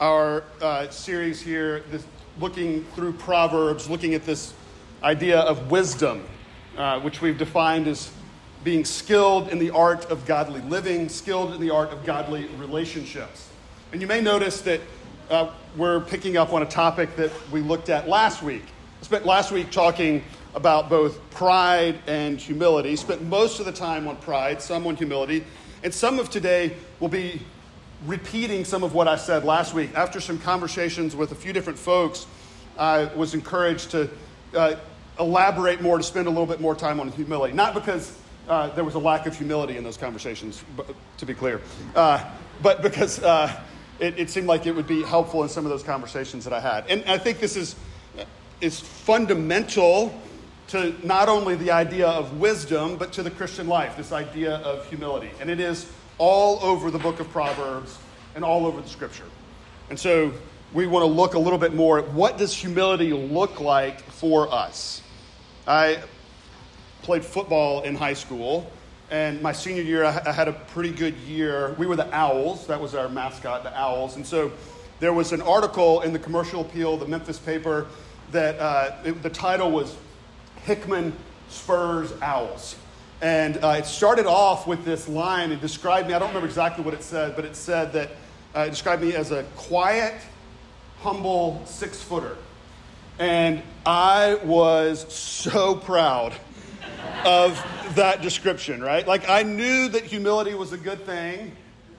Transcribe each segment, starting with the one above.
our uh, series here, this, looking through Proverbs, looking at this idea of wisdom, uh, which we've defined as being skilled in the art of godly living, skilled in the art of godly relationships. And you may notice that uh, we're picking up on a topic that we looked at last week. I spent last week talking about both pride and humility, spent most of the time on pride, some on humility, and some of today will be repeating some of what I said last week. After some conversations with a few different folks, I was encouraged to uh, elaborate more, to spend a little bit more time on humility. Not because uh, there was a lack of humility in those conversations, to be clear, uh, but because uh, it, it, seemed like it would be helpful in some of those conversations that I had. And I think this is, is fundamental to not only the idea of wisdom, but to the Christian life, this idea of humility. And it is all over the book of Proverbs and all over the scripture. And so we want to look a little bit more at what does humility look like for us. I played football in high school, and my senior year, I had a pretty good year. We were the Owls, that was our mascot, the Owls. And so there was an article in the Commercial Appeal, the Memphis paper, that uh, it, the title was Hickman Spurs Owls. And uh, it started off with this line. It described me, I don't remember exactly what it said, but it said that uh, it described me as a quiet, humble six footer. And I was so proud of that description, right? Like, I knew that humility was a good thing,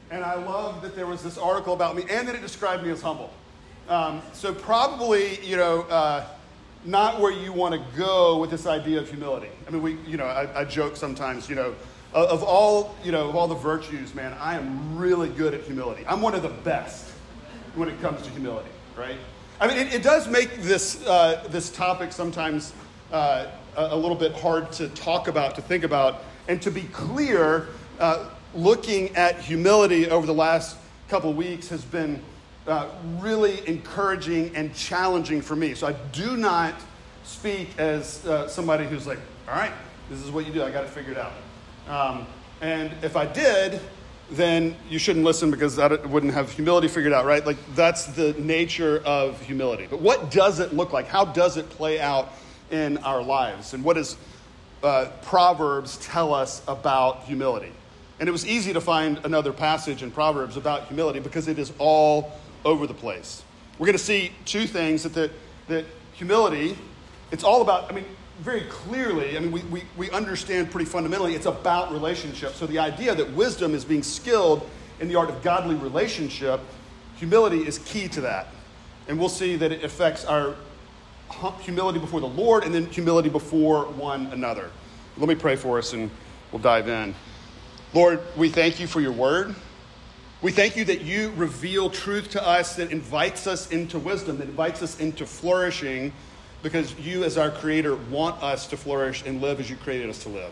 and I loved that there was this article about me and that it described me as humble. Um, so, probably, you know, uh, not where you want to go with this idea of humility. I mean, we, you know, I, I joke sometimes, you know, of all, you know, of all the virtues, man, I am really good at humility. I'm one of the best when it comes to humility, right? I mean, it, it does make this, uh, this topic sometimes uh, a, little bit hard to talk about, to think about. And to be clear, uh, looking at humility over the last couple weeks has been uh, really encouraging and challenging for me. So I do not speak as uh, somebody who's like, all right, this is what you do. I got it figured out. Um, and if I did, then you shouldn't listen because that wouldn't have humility figured out, right? Like that's the nature of humility. But what does it look like? How does it play out in our lives? And what does uh, Proverbs tell us about humility? And it was easy to find another passage in Proverbs about humility because it is all over the place. We're going to see two things that, the, that humility, it's all about, I mean, very clearly, I mean, we, we, we understand pretty fundamentally it's about relationships. So the idea that wisdom is being skilled in the art of godly relationship, humility is key to that. And we'll see that it affects our humility before the Lord and then humility before one another. Let me pray for us and we'll dive in. Lord, we thank you for your word. We thank you that you reveal truth to us that invites us into wisdom, that invites us into flourishing, because you, as our Creator, want us to flourish and live as you created us to live.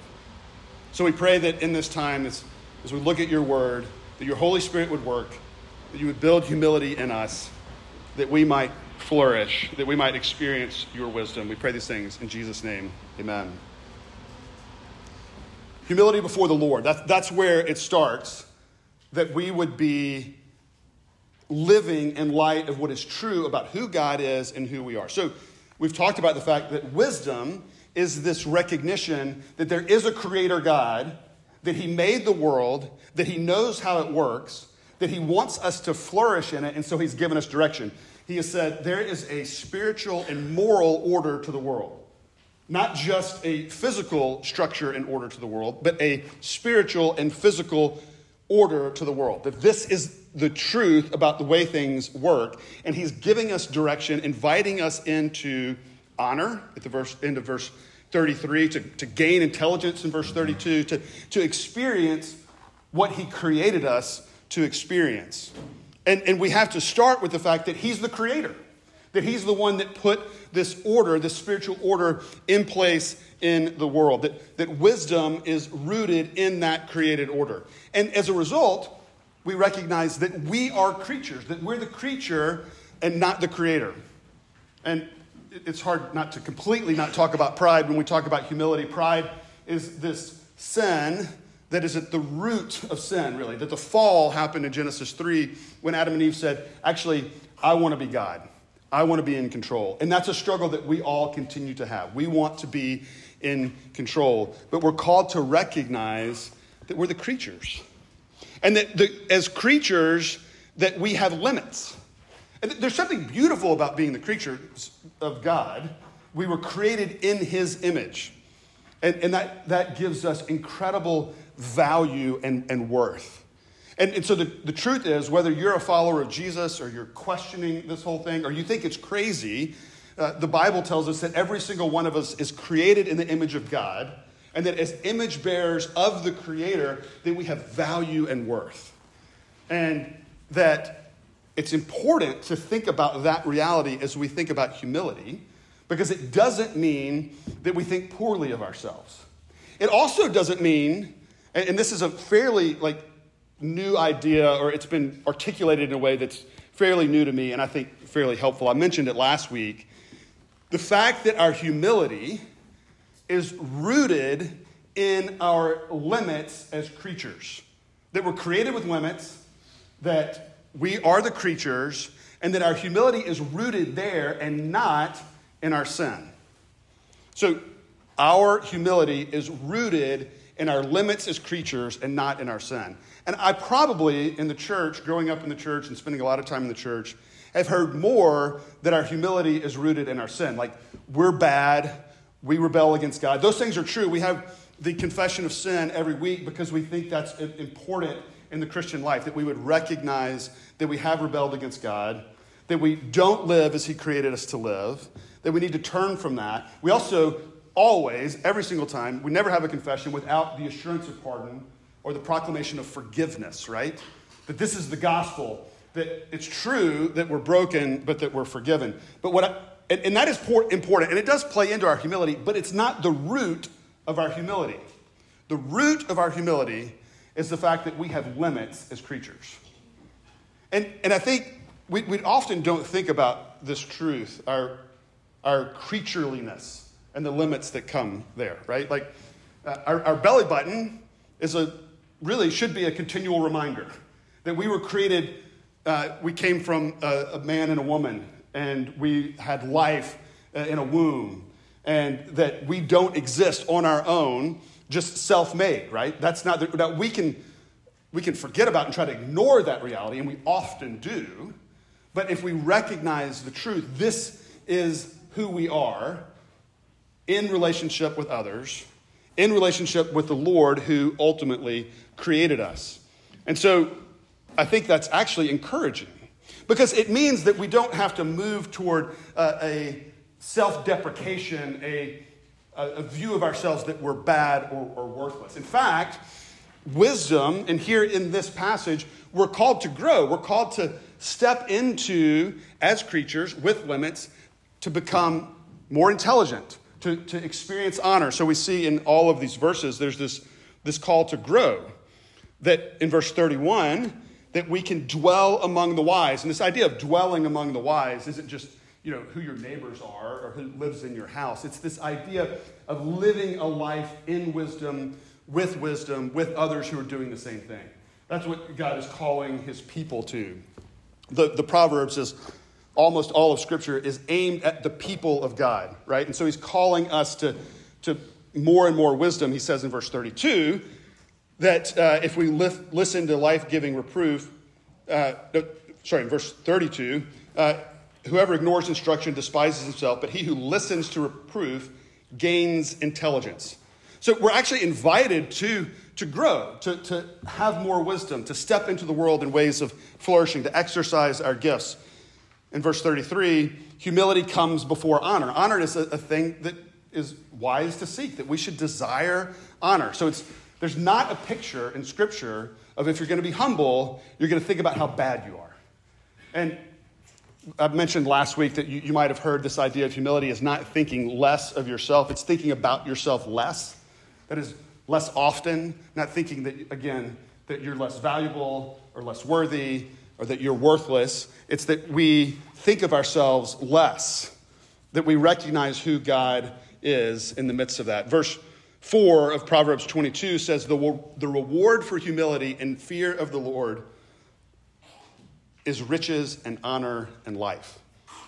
So we pray that in this time, as, as we look at your word, that your Holy Spirit would work, that you would build humility in us, that we might flourish, that we might experience your wisdom. We pray these things in Jesus' name. Amen. Humility before the Lord. That's, that's where it starts that we would be living in light of what is true about who God is and who we are. So, we've talked about the fact that wisdom is this recognition that there is a creator God, that He made the world, that He knows how it works, that He wants us to flourish in it, and so He's given us direction. He has said there is a spiritual and moral order to the world. Not just a physical structure and order to the world, but a spiritual and physical order to the world, that this is the truth about the way things work. And he's giving us direction, inviting us into honor at the verse, end of verse 33, to, to gain intelligence in verse 32, to, to experience what he created us to experience. And, and we have to start with the fact that he's the creator, that he's the one that put this order, this spiritual order, in place in the world, that, that wisdom is rooted in that created order. And as a result, we recognize that we are creatures, that we're the creature and not the creator. And it's hard not to completely not talk about pride when we talk about humility. Pride is this sin that is at the root of sin, really. That the fall happened in Genesis 3 when Adam and Eve said, Actually, I want to be God. I want to be in control. And that's a struggle that we all continue to have. We want to be in control, but we're called to recognize that we're the creatures. And that the, as creatures, that we have limits. And there's something beautiful about being the creatures of God. We were created in his image. And, and that, that gives us incredible value and, and worth. And, and so the, the truth is, whether you're a follower of Jesus or you're questioning this whole thing or you think it's crazy, uh, the Bible tells us that every single one of us is created in the image of God, and that as image bearers of the Creator, that we have value and worth. And that it's important to think about that reality as we think about humility, because it doesn't mean that we think poorly of ourselves. It also doesn't mean, and, and this is a fairly like new idea, or it's been articulated in a way that's fairly new to me and I think fairly helpful. I mentioned it last week the fact that our humility is rooted in our limits as creatures, that we're created with limits, that we are the creatures, and that our humility is rooted there and not in our sin. So, our humility is rooted in our limits as creatures and not in our sin. And I probably, in the church, growing up in the church and spending a lot of time in the church, have heard more that our humility is rooted in our sin. Like, we're bad, we rebel against God. Those things are true. We have the confession of sin every week because we think that's important in the Christian life, that we would recognize that we have rebelled against God, that we don't live as He created us to live, that we need to turn from that. We also always, every single time, we never have a confession without the assurance of pardon or the proclamation of forgiveness, right? That this is the gospel that it's true that we're broken, but that we're forgiven. But what I, and, and that is important, and it does play into our humility, but it's not the root of our humility. The root of our humility is the fact that we have limits as creatures. And, and I think we, we often don't think about this truth, our, our creatureliness, and the limits that come there, right? Like uh, our, our belly button is a really should be a continual reminder that we were created uh, we came from a, a, man and a woman, and we had life uh, in a womb, and that we don't exist on our own, just self made, right? That's not, the, that we can, we can forget about and try to ignore that reality, and we often do. But if we recognize the truth, this is who we are in relationship with others, in relationship with the Lord who ultimately created us. And so I think that's actually encouraging because it means that we don't have to move toward uh, a self deprecation, a, a, view of ourselves that we're bad or, or worthless. In fact, wisdom, and here in this passage, we're called to grow. We're called to step into, as creatures with limits, to become more intelligent, to, to experience honor. So we see in all of these verses, there's this, this call to grow. That in verse 31, that we can dwell among the wise. And this idea of dwelling among the wise isn't just you know who your neighbors are or who lives in your house. It's this idea of living a life in wisdom, with wisdom, with others who are doing the same thing. That's what God is calling his people to. The, the Proverbs is almost all of Scripture is aimed at the people of God, right? And so he's calling us to, to more and more wisdom. He says in verse 32 that uh, if we listen to life giving reproof, uh, sorry, in verse 32, uh, whoever ignores instruction despises himself, but he who listens to reproof gains intelligence. So we're actually invited to, to grow, to, to have more wisdom, to step into the world in ways of flourishing, to exercise our gifts. In verse 33, humility comes before honor. Honor is a, a thing that is wise to seek, that we should desire honor. So it's there's not a picture in Scripture of if you're going to be humble, you're going to think about how bad you are. And I mentioned last week that you, you might have heard this idea of humility is not thinking less of yourself, it's thinking about yourself less. That is, less often, not thinking that, again, that you're less valuable or less worthy or that you're worthless. It's that we think of ourselves less, that we recognize who God is in the midst of that. Verse 4 of Proverbs 22 says, the, the reward for humility and fear of the Lord is riches and honor and life.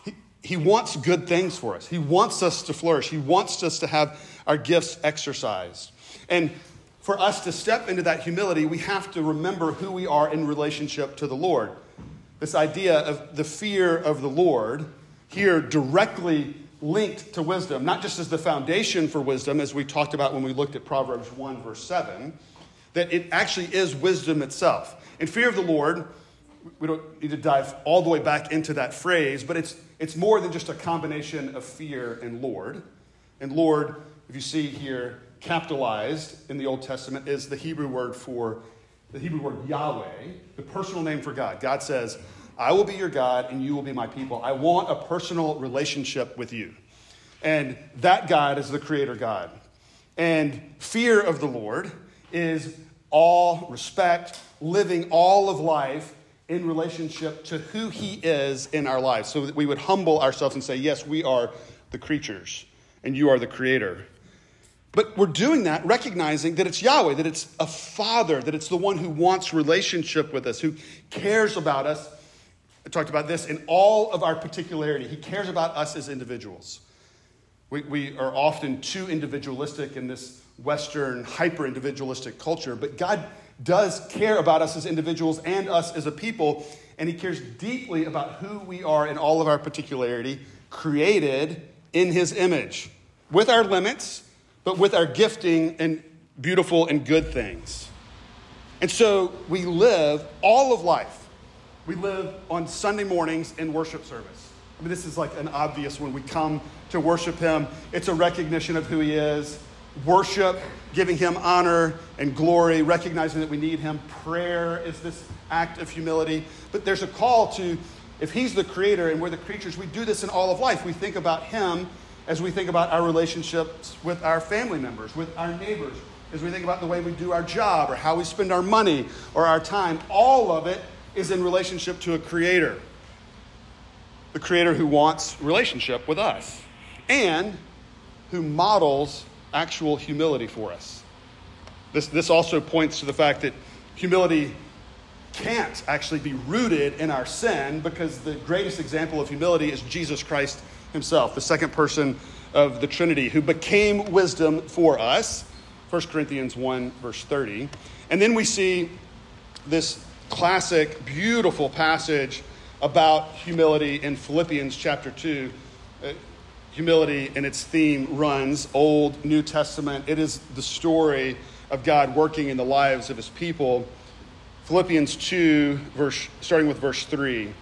He, he wants good things for us. He wants us to flourish. He wants us to have our gifts exercised. And for us to step into that humility, we have to remember who we are in relationship to the Lord. This idea of the fear of the Lord here directly linked to wisdom, not just as the foundation for wisdom, as we talked about when we looked at Proverbs 1, verse 7, that it actually is wisdom itself. In fear of the Lord, we don't need to dive all the way back into that phrase, but it's, it's more than just a combination of fear and Lord. And Lord, if you see here, capitalized in the Old Testament, is the Hebrew word for the Hebrew word Yahweh, the personal name for God. God says, I will be your God and you will be my people. I want a personal relationship with you. And that God is the creator God. And fear of the Lord is all respect, living all of life in relationship to who he is in our lives. So that we would humble ourselves and say, Yes, we are the creatures and you are the creator. But we're doing that recognizing that it's Yahweh, that it's a father, that it's the one who wants relationship with us, who cares about us I talked about this in all of our particularity. He cares about us as individuals. We, we are often too individualistic in this Western, hyper individualistic culture, but God does care about us as individuals and us as a people, and He cares deeply about who we are in all of our particularity, created in His image, with our limits, but with our gifting and beautiful and good things. And so we live all of life we live on Sunday mornings in worship service. I mean, this is like an obvious when we come to worship Him. It's a recognition of who He is. Worship, giving Him honor and glory, recognizing that we need Him. Prayer is this act of humility. But there's a call to, if He's the creator and we're the creatures, we do this in all of life. We think about Him as we think about our relationships with our family members, with our neighbors, as we think about the way we do our job or how we spend our money or our time. All of it is in relationship to a creator. The creator who wants relationship with us and who models actual humility for us. This, this also points to the fact that humility can't actually be rooted in our sin because the greatest example of humility is Jesus Christ himself, the second person of the Trinity, who became wisdom for us. 1 Corinthians 1, verse 30. And then we see this classic, beautiful passage about humility in Philippians chapter 2. Uh, humility and its theme runs Old, New Testament. It is the story of God working in the lives of his people. Philippians 2, verse, starting with verse 3.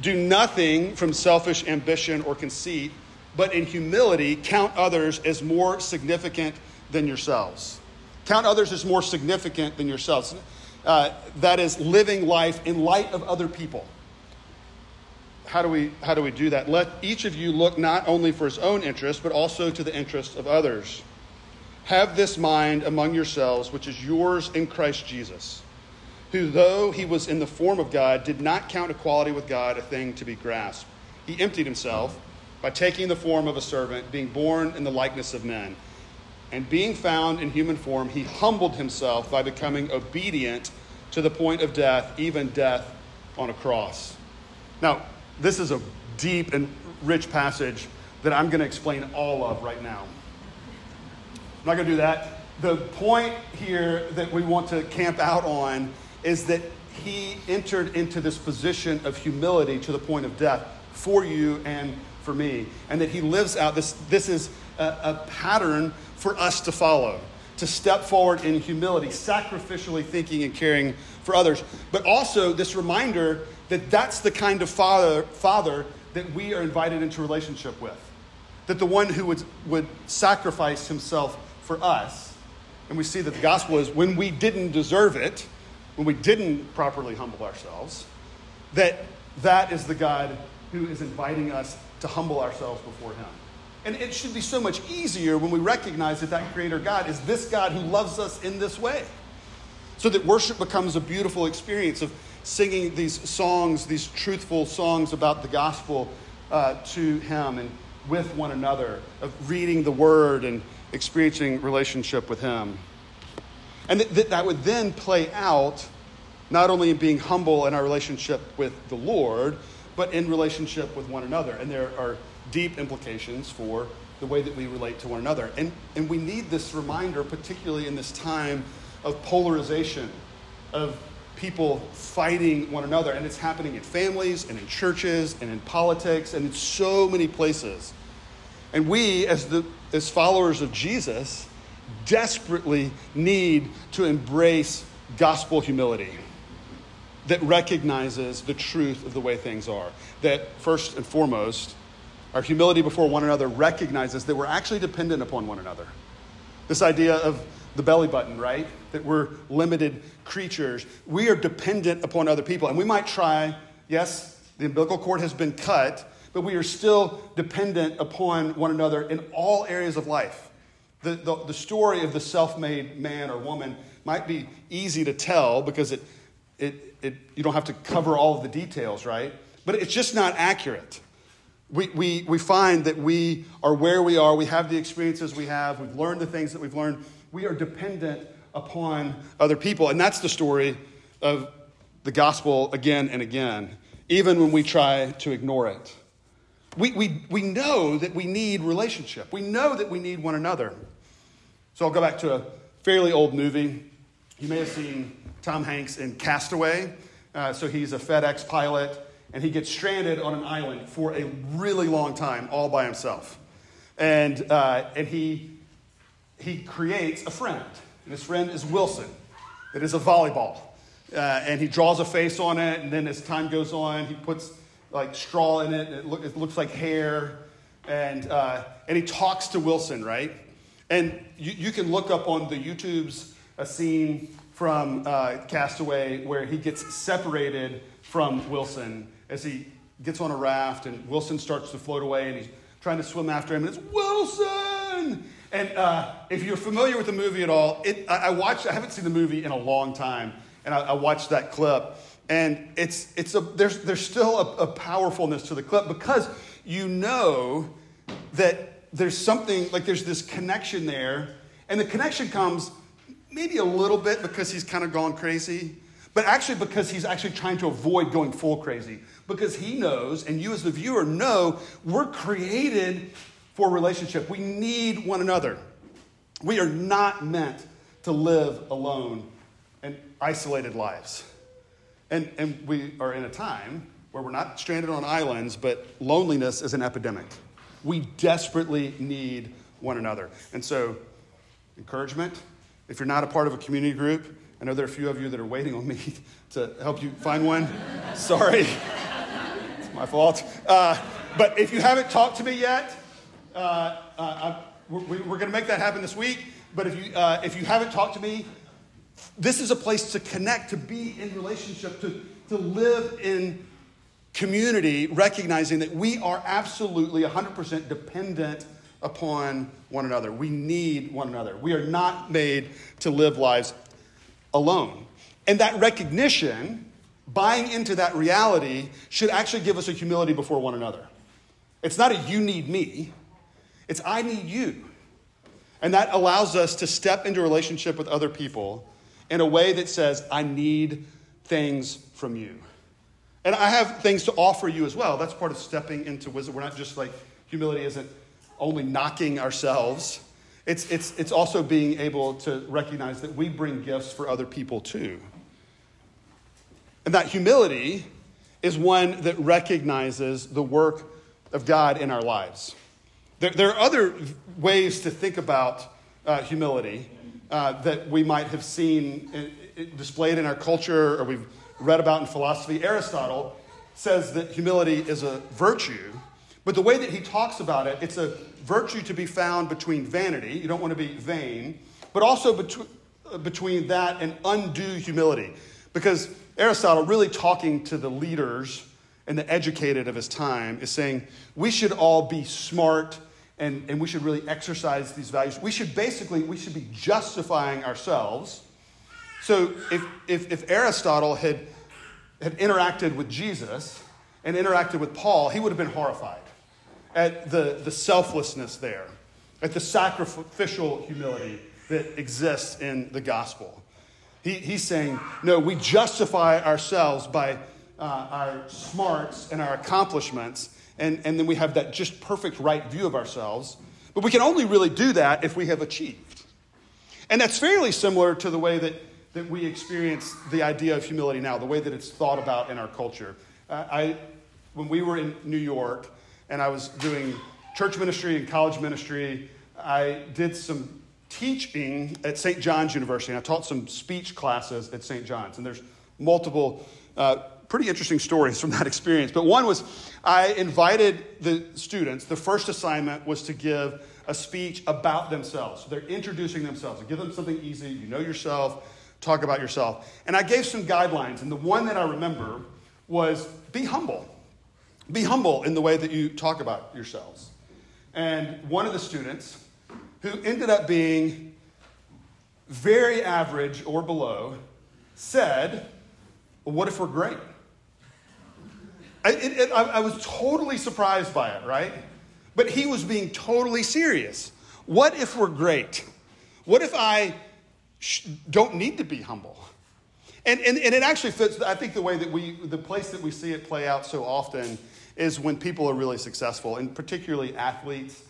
Do nothing from selfish ambition or conceit, but in humility count others as more significant than yourselves. Count others as more significant than yourselves. Uh, that is living life in light of other people. How do, we, how do we do that? Let each of you look not only for his own interest, but also to the interest of others. Have this mind among yourselves, which is yours in Christ Jesus, who, though he was in the form of God, did not count equality with God a thing to be grasped. He emptied himself by taking the form of a servant, being born in the likeness of men and being found in human form, he humbled himself by becoming obedient to the point of death, even death on a cross. Now, this is a deep and rich passage that I'm going to explain all of right now. I'm not going to do that. The point here that we want to camp out on is that he entered into this position of humility to the point of death for you and for me, and that he lives out this. This is a, a pattern for us to follow, to step forward in humility, sacrificially thinking and caring for others. But also this reminder that that's the kind of father, father that we are invited into relationship with. That the one who would, would sacrifice himself for us, and we see that the gospel is when we didn't deserve it, when we didn't properly humble ourselves, that that is the God who is inviting us to humble ourselves before him. And it should be so much easier when we recognize that that Creator God is this God who loves us in this way. So that worship becomes a beautiful experience of singing these songs, these truthful songs about the gospel uh, to Him and with one another, of reading the Word and experiencing relationship with Him. And th- th- that would then play out not only in being humble in our relationship with the Lord, but in relationship with one another. And there are deep implications for the way that we relate to one another. And, and we need this reminder, particularly in this time of polarization, of people fighting one another. And it's happening in families and in churches and in politics and in so many places. And we, as, the, as followers of Jesus, desperately need to embrace gospel humility that recognizes the truth of the way things are. That first and foremost, our humility before one another recognizes that we're actually dependent upon one another. This idea of the belly button, right? That we're limited creatures. We are dependent upon other people. And we might try, yes, the umbilical cord has been cut, but we are still dependent upon one another in all areas of life. The, the, the story of the self made man or woman might be easy to tell because it, it, it, you don't have to cover all of the details, right? But it's just not accurate. We, we, we find that we are where we are, we have the experiences we have, we've learned the things that we've learned. We are dependent upon other people. And that's the story of the gospel again and again, even when we try to ignore it. We, we, we know that we need relationship, we know that we need one another. So I'll go back to a fairly old movie. You may have seen Tom Hanks in Castaway. Uh, so he's a FedEx pilot, and he gets stranded on an island for a really long time, all by himself. And, uh, and he, he creates a friend, and his friend is Wilson. It is a volleyball. Uh, and he draws a face on it, and then as time goes on, he puts like straw in it, and it, look, it looks like hair. And, uh, and he talks to Wilson, right? And you, you can look up on the YouTube's a scene from uh, Castaway where he gets separated from Wilson as he gets on a raft and Wilson starts to float away and he's trying to swim after him and it's Wilson! And uh, if you're familiar with the movie at all, it, I, I, watched, I haven't seen the movie in a long time, and I, I watched that clip. And it's, it's a, there's, there's still a, a powerfulness to the clip because you know that there's something, like there's this connection there. And the connection comes maybe a little bit because he's kind of gone crazy, but actually because he's actually trying to avoid going full crazy. Because he knows, and you as the viewer know, we're created for relationship. We need one another. We are not meant to live alone and isolated lives. And, and we are in a time where we're not stranded on islands, but loneliness is an epidemic. We desperately need one another. And so, encouragement, if you're not a part of a community group, I know there are a few of you that are waiting on me to help you find one. Sorry, it's my fault. Uh, but if you haven't talked to me yet, uh, uh, we're, we're going to make that happen this week. But if you, uh, if you haven't talked to me, this is a place to connect, to be in relationship, to, to live in community, recognizing that we are absolutely 100% dependent upon one another. We need one another. We are not made to live lives alone. And that recognition, buying into that reality, should actually give us a humility before one another. It's not a you need me, it's I need you. And that allows us to step into relationship with other people in a way that says, I need things from you. And I have things to offer you as well. That's part of stepping into wisdom. We're not just like, humility isn't only knocking ourselves. It's, it's, it's also being able to recognize that we bring gifts for other people too. And that humility is one that recognizes the work of God in our lives. There, there are other ways to think about uh, humility uh, that we might have seen uh, displayed in our culture or we've read about in philosophy. Aristotle says that humility is a virtue but the way that he talks about it, it's a virtue to be found between vanity, you don't want to be vain, but also between, uh, between that and undue humility. Because Aristotle, really talking to the leaders and the educated of his time, is saying we should all be smart and, and we should really exercise these values. We should basically, we should be justifying ourselves. So if, if, if Aristotle had, had interacted with Jesus and interacted with Paul, he would have been horrified at the, the selflessness there. at the sacrificial humility that exists in the gospel. He, he's saying, no, we justify ourselves by uh, our smarts and our accomplishments, and, and then we have that just perfect right view of ourselves. But we can only really do that if we have achieved. And that's fairly similar to the way that, that we experience the idea of humility now, the way that it's thought about in our culture. Uh, I, when we were in New York and I was doing church ministry and college ministry, I did some teaching at St. John's University. And I taught some speech classes at St. John's. And there's multiple uh, pretty interesting stories from that experience. But one was I invited the students, the first assignment was to give a speech about themselves. So they're introducing themselves. Give them something easy. You know yourself, talk about yourself. And I gave some guidelines. And the one that I remember was be humble. Be humble in the way that you talk about yourselves. And one of the students, who ended up being very average or below, said, well, What if we're great? I, it, it, I, I was totally surprised by it, right? But he was being totally serious. What if we're great? What if I don't need to be humble? And, and, and it actually fits, I think, the way that we, the place that we see it play out so often is when people are really successful, and particularly athletes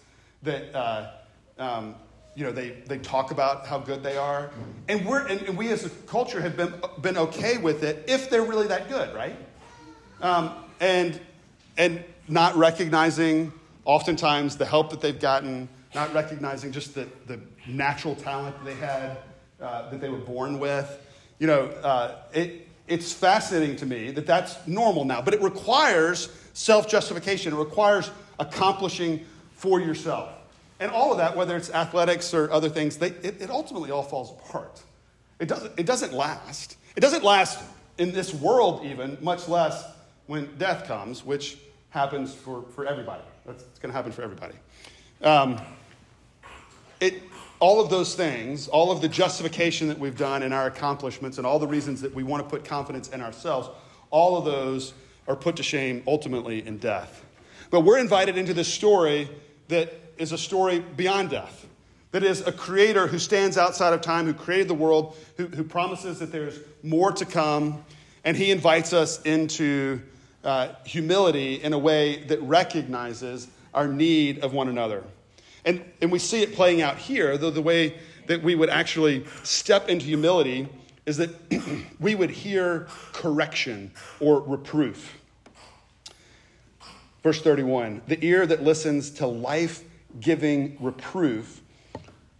that, uh, um, you know, they, they talk about how good they are. And, we're, and, and, we as a culture have been, been okay with it if they're really that good, right? Um, and, and not recognizing oftentimes the help that they've gotten, not recognizing just the, the natural talent that they had, uh, that they were born with. You know, uh, it, it's fascinating to me that that's normal now, but it requires self justification. It requires accomplishing for yourself. And all of that, whether it's athletics or other things, they, it, it ultimately all falls apart. It doesn't, it doesn't last. It doesn't last in this world, even, much less when death comes, which happens for, for everybody. That's it's going to happen for everybody. Um, it, all of those things, all of the justification that we've done in our accomplishments, and all the reasons that we want to put confidence in ourselves, all of those are put to shame ultimately in death. But we're invited into this story that is a story beyond death. That is a creator who stands outside of time, who created the world, who, who promises that there's more to come, and he invites us into uh, humility in a way that recognizes our need of one another. And, and we see it playing out here, though the way that we would actually step into humility is that we would hear correction or reproof. Verse 31 The ear that listens to life giving reproof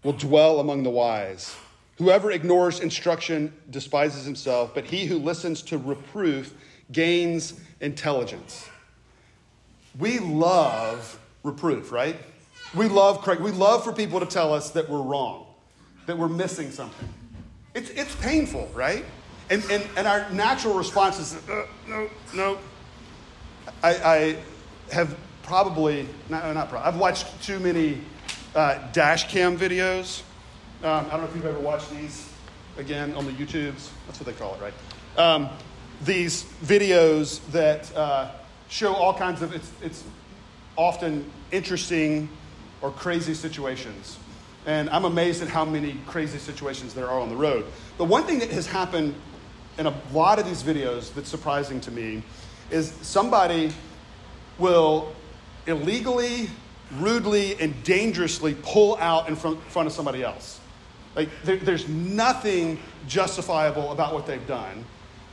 will dwell among the wise. Whoever ignores instruction despises himself, but he who listens to reproof gains intelligence. We love reproof, right? We love correct. We love for people to tell us that we're wrong, that we're missing something. It's, it's painful, right? And, and, and our natural response is, uh, no, no. I, I have probably, not, not probably, I've watched too many uh, dash cam videos. Um, I don't know if you've ever watched these again on the YouTubes. That's what they call it, right? Um, these videos that uh, show all kinds of, it's, it's often interesting or crazy situations. And I'm amazed at how many crazy situations there are on the road. But one thing that has happened in a lot of these videos that's surprising to me is somebody will illegally, rudely, and dangerously pull out in front, front of somebody else. Like, there, there's nothing justifiable about what they've done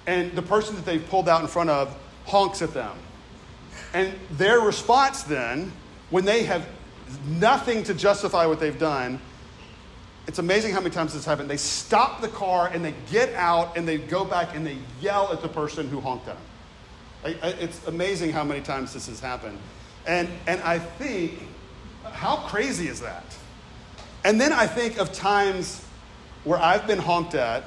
and the person that they've pulled out in front of honks at them. And their response then, when they have nothing to justify what they've done, it's amazing how many times this happened. They stop the car and they get out and they go back and they yell at the person who honked at them. It's amazing how many times this has happened. And, and I think, how crazy is that? And then I think of times where I've been honked at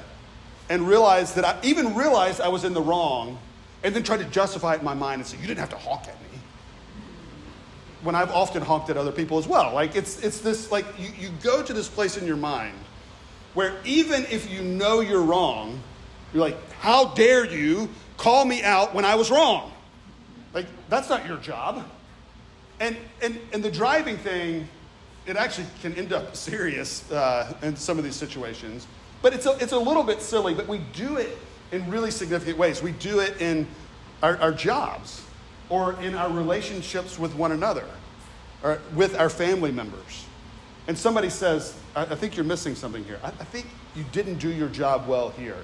and realized that I even realized I was in the wrong and then tried to justify it in my mind and say, You didn't have to honk at me. When I've often honked at other people as well. Like it's, it's this, like you, you go to this place in your mind where even if you know you're wrong, you're like, How dare you call me out when I was wrong? Like, that's not your job. And, and, and the driving thing it actually can end up serious uh, in some of these situations. But it's a, it's a little bit silly, but we do it in really significant ways. We do it in our, our jobs or in our relationships with one another or with our family members. And somebody says, I, I think you're missing something here. I, I, think you didn't do your job well here.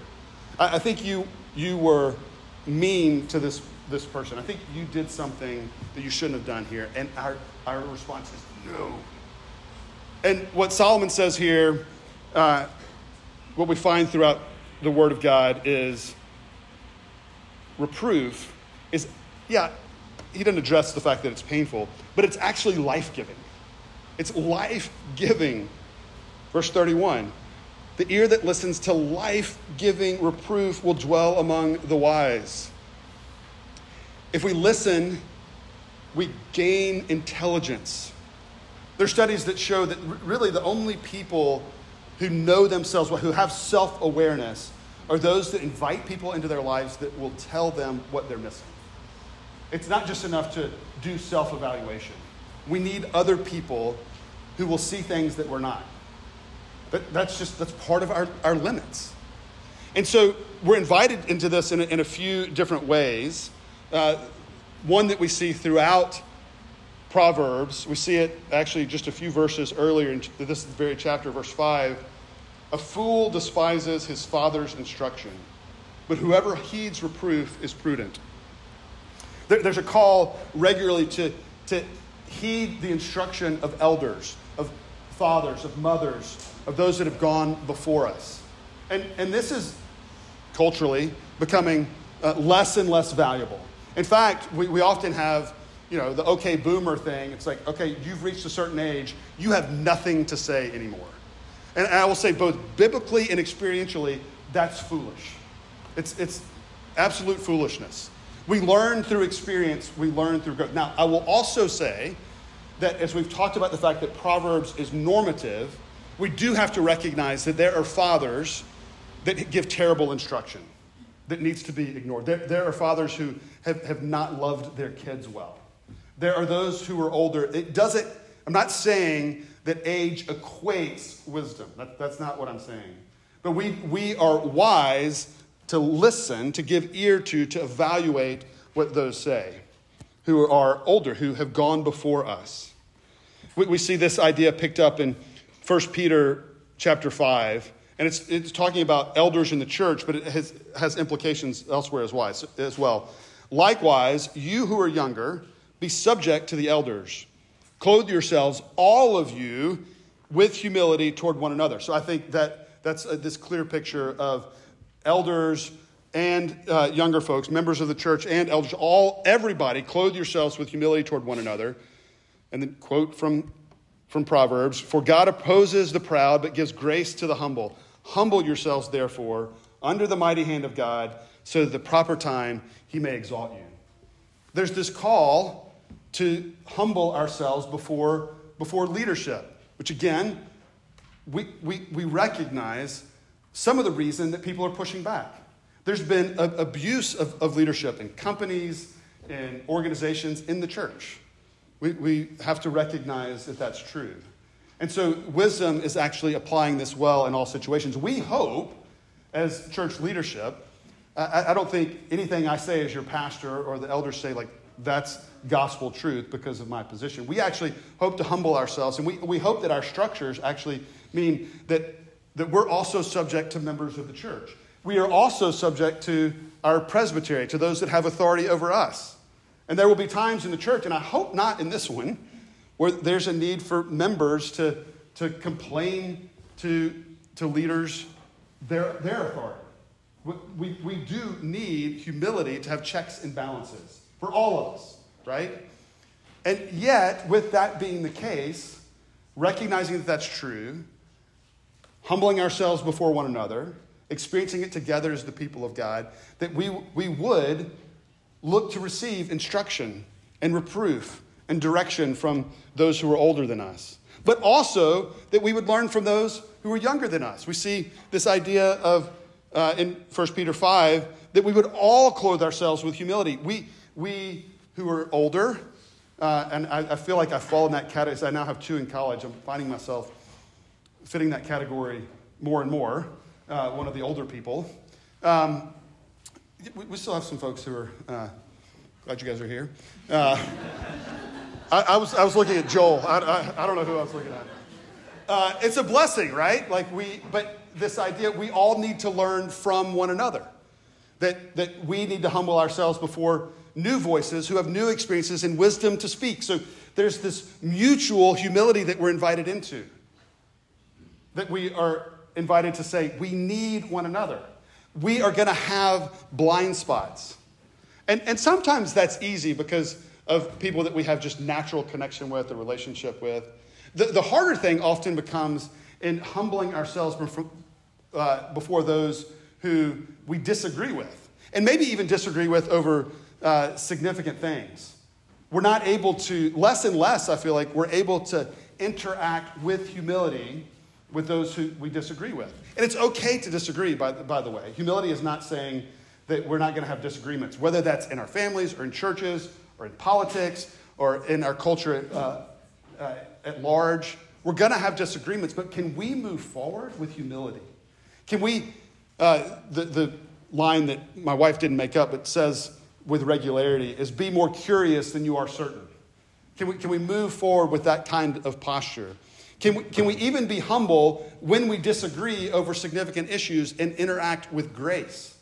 I, I think you, you were mean to this, this person. I think you did something that you shouldn't have done here. And our, our response is no. And what Solomon says here, uh, what we find throughout the Word of God is reproof is, yeah, he doesn't address the fact that it's painful, but it's actually life giving. It's life giving. Verse 31 The ear that listens to life giving reproof will dwell among the wise. If we listen, we gain intelligence. There are studies that show that really the only people who know themselves well, who have self awareness, are those that invite people into their lives that will tell them what they're missing. It's not just enough to do self evaluation. We need other people who will see things that we're not. But that's just that's part of our, our limits. And so we're invited into this in a, in a few different ways. Uh, one that we see throughout Proverbs, we see it actually just a few verses earlier in this very chapter, verse 5. A fool despises his father's instruction, but whoever heeds reproof is prudent. There, there's a call regularly to, to heed the instruction of elders, of fathers, of mothers, of those that have gone before us. And, and this is culturally becoming uh, less and less valuable. In fact, we, we often have you know, the okay boomer thing. It's like, okay, you've reached a certain age, you have nothing to say anymore. And I will say, both biblically and experientially, that's foolish. It's, it's absolute foolishness. We learn through experience, we learn through growth. Now, I will also say that as we've talked about the fact that Proverbs is normative, we do have to recognize that there are fathers that give terrible instruction that needs to be ignored. There, there are fathers who have, have not loved their kids well. There are those who are older. It doesn't, I'm not saying that age equates wisdom. That, that's not what I'm saying. But we, we are wise to listen, to give ear to, to evaluate what those say who are older, who have gone before us. We, we see this idea picked up in 1 Peter chapter 5. And it's, it's talking about elders in the church, but it has, has implications elsewhere as well, as well. Likewise, you who are younger, be subject to the elders. Clothe yourselves, all of you, with humility toward one another. So I think that that's a, this clear picture of elders and uh, younger folks, members of the church and elders, all everybody, clothe yourselves with humility toward one another. And then quote from from Proverbs, for God opposes the proud but gives grace to the humble. Humble yourselves therefore under the mighty hand of God, so that at the proper time he may exalt you. There's this call to humble ourselves before, before leadership, which again, we, we, we recognize some of the reason that people are pushing back. There's been a, abuse of, of leadership in companies, and organizations, in the church. We, we have to recognize that that's true. And so, wisdom is actually applying this well in all situations. We hope, as church leadership, I, I don't think anything I say as your pastor or the elders say, like, that's gospel truth because of my position. We actually hope to humble ourselves, and we, we hope that our structures actually mean that that we're also subject to members of the church. We are also subject to our presbytery, to those that have authority over us. And there will be times in the church, and I hope not in this one, where there's a need for members to, to complain to, to leaders their, their authority. We, we do need humility to have checks and balances for all of us, right? And yet, with that being the case, recognizing that that's true, humbling ourselves before one another, experiencing it together as the people of God, that we, we would look to receive instruction and reproof and direction from those who are older than us. But also that we would learn from those who are younger than us. We see this idea of, uh, in 1 Peter 5, that we would all clothe ourselves with humility. We, we who are older Uh, and I, I, feel like I fall in that category. I now have two in college. I'm finding myself fitting that category more and more, uh, one of the older people. Um, we, we, still have some folks who are, uh, glad you guys are here. Uh, I, I, was, I was looking at Joel. I, I, I don't know who I was looking at. Uh, it's a blessing, right? Like we, but this idea, we all need to learn from one another. That, that we need to humble ourselves before new voices who have new experiences and wisdom to speak. So there's this mutual humility that we're invited into. That we are invited to say, we need one another. We are going to have blind spots. And, and sometimes that's easy because of people that we have just natural connection with, a relationship with. The, the harder thing often becomes in humbling ourselves before, uh, before those who we disagree with, and maybe even disagree with over uh, significant things. We're not able to, less and less, I feel like, we're able to interact with humility with those who we disagree with. And it's okay to disagree, by, by the way. Humility is not saying that we're not going to have disagreements, whether that's in our families or in churches or in politics or in our culture uh, uh, at large. We're going to have disagreements, but can we move forward with humility? Can we, uh, the, the line that my wife didn't make up, but says with regularity, is be more curious than you are certain. Can we, can we move forward with that kind of posture? Can we, can we even be humble when we disagree over significant issues and interact with grace?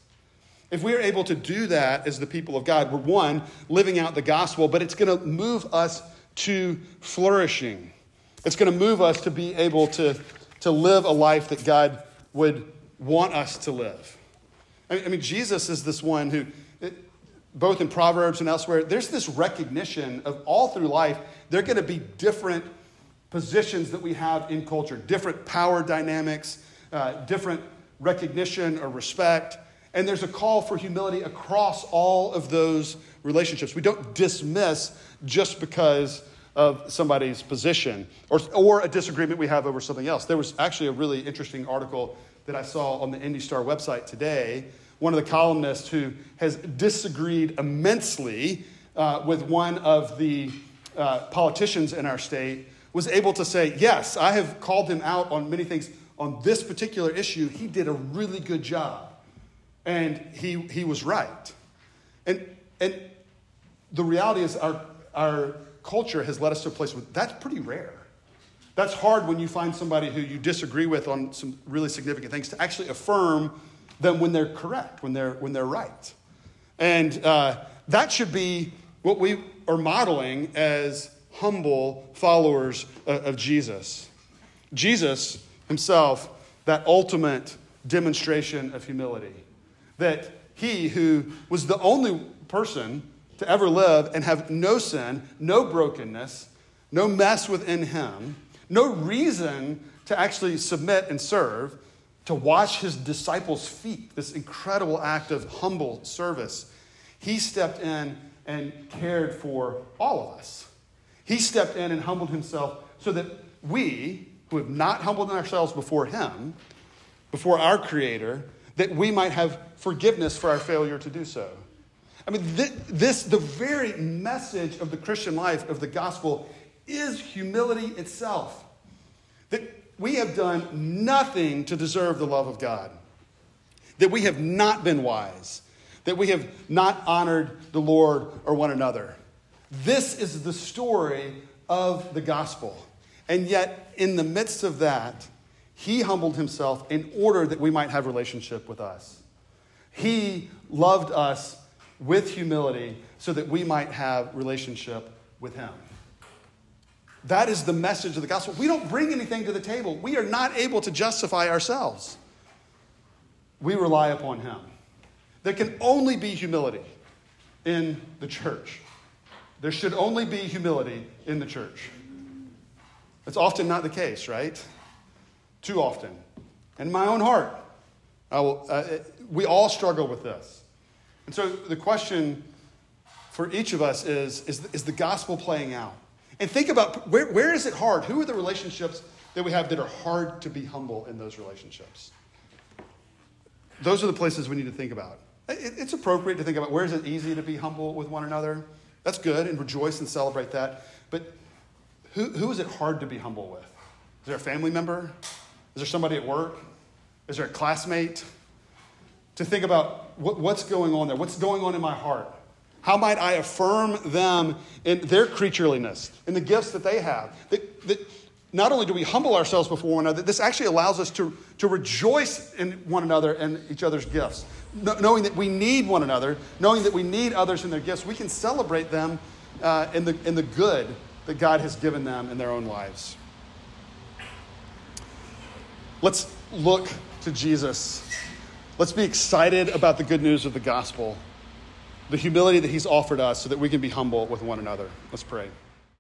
If we are able to do that as the people of God, we're one, living out the gospel, but it's going to move us to flourishing. It's going to move us to be able to, to live a life that God would want us to live. I mean, Jesus is this one who, both in Proverbs and elsewhere, there's this recognition of all through life, there are going to be different positions that we have in culture, different power dynamics, uh, different recognition or respect. And there's a call for humility across all of those relationships. We don't dismiss just because of somebody's position or, or a disagreement we have over something else. There was actually a really interesting article that I saw on the IndyStar website today. One of the columnists who has disagreed immensely uh, with one of the uh, politicians in our state was able to say, Yes, I have called him out on many things. On this particular issue, he did a really good job. And he, he was right. And, and the reality is, our, our culture has led us to a place where that's pretty rare. That's hard when you find somebody who you disagree with on some really significant things to actually affirm them when they're correct, when they're, when they're right. And uh, that should be what we are modeling as humble followers uh, of Jesus. Jesus himself, that ultimate demonstration of humility. That he who was the only person to ever live and have no sin, no brokenness, no mess within him, no reason to actually submit and serve, to wash his disciples' feet, this incredible act of humble service. He stepped in and cared for all of us. He stepped in and humbled himself so that we, who have not humbled ourselves before him, before our Creator, that we might have forgiveness for our failure to do so. I mean, this, the very message of the Christian life, of the gospel, is humility itself. That we have done nothing to deserve the love of God, that we have not been wise, that we have not honored the Lord or one another. This is the story of the gospel. And yet, in the midst of that, he humbled himself in order that we might have relationship with us. He loved us with humility so that we might have relationship with him. That is the message of the gospel. We don't bring anything to the table. We are not able to justify ourselves. We rely upon him. There can only be humility in the church. There should only be humility in the church. That's often not the case, right? Too often. In my own heart, will, uh, we all struggle with this. And so the question for each of us is, is, is the gospel playing out? And think about where, where is it hard? Who are the relationships that we have that are hard to be humble in those relationships? Those are the places we need to think about. It, it's appropriate to think about where is it easy to be humble with one another? That's good, and rejoice and celebrate that. But who, who is it hard to be humble with? Is there a family member? Is there somebody at work? Is there a classmate? To think about what, what's going on there, what's going on in my heart. How might I affirm them in their creatureliness, in the gifts that they have? That, that not only do we humble ourselves before one another, this actually allows us to, to rejoice in one another and each other's gifts. knowing that we need one another, knowing that we need others in their gifts, we can celebrate them uh, in, the, in the good that God has given them in their own lives. Let's look to Jesus. Let's be excited about the good news of the gospel the humility that He's offered us so that we can be humble with one another. Let's pray.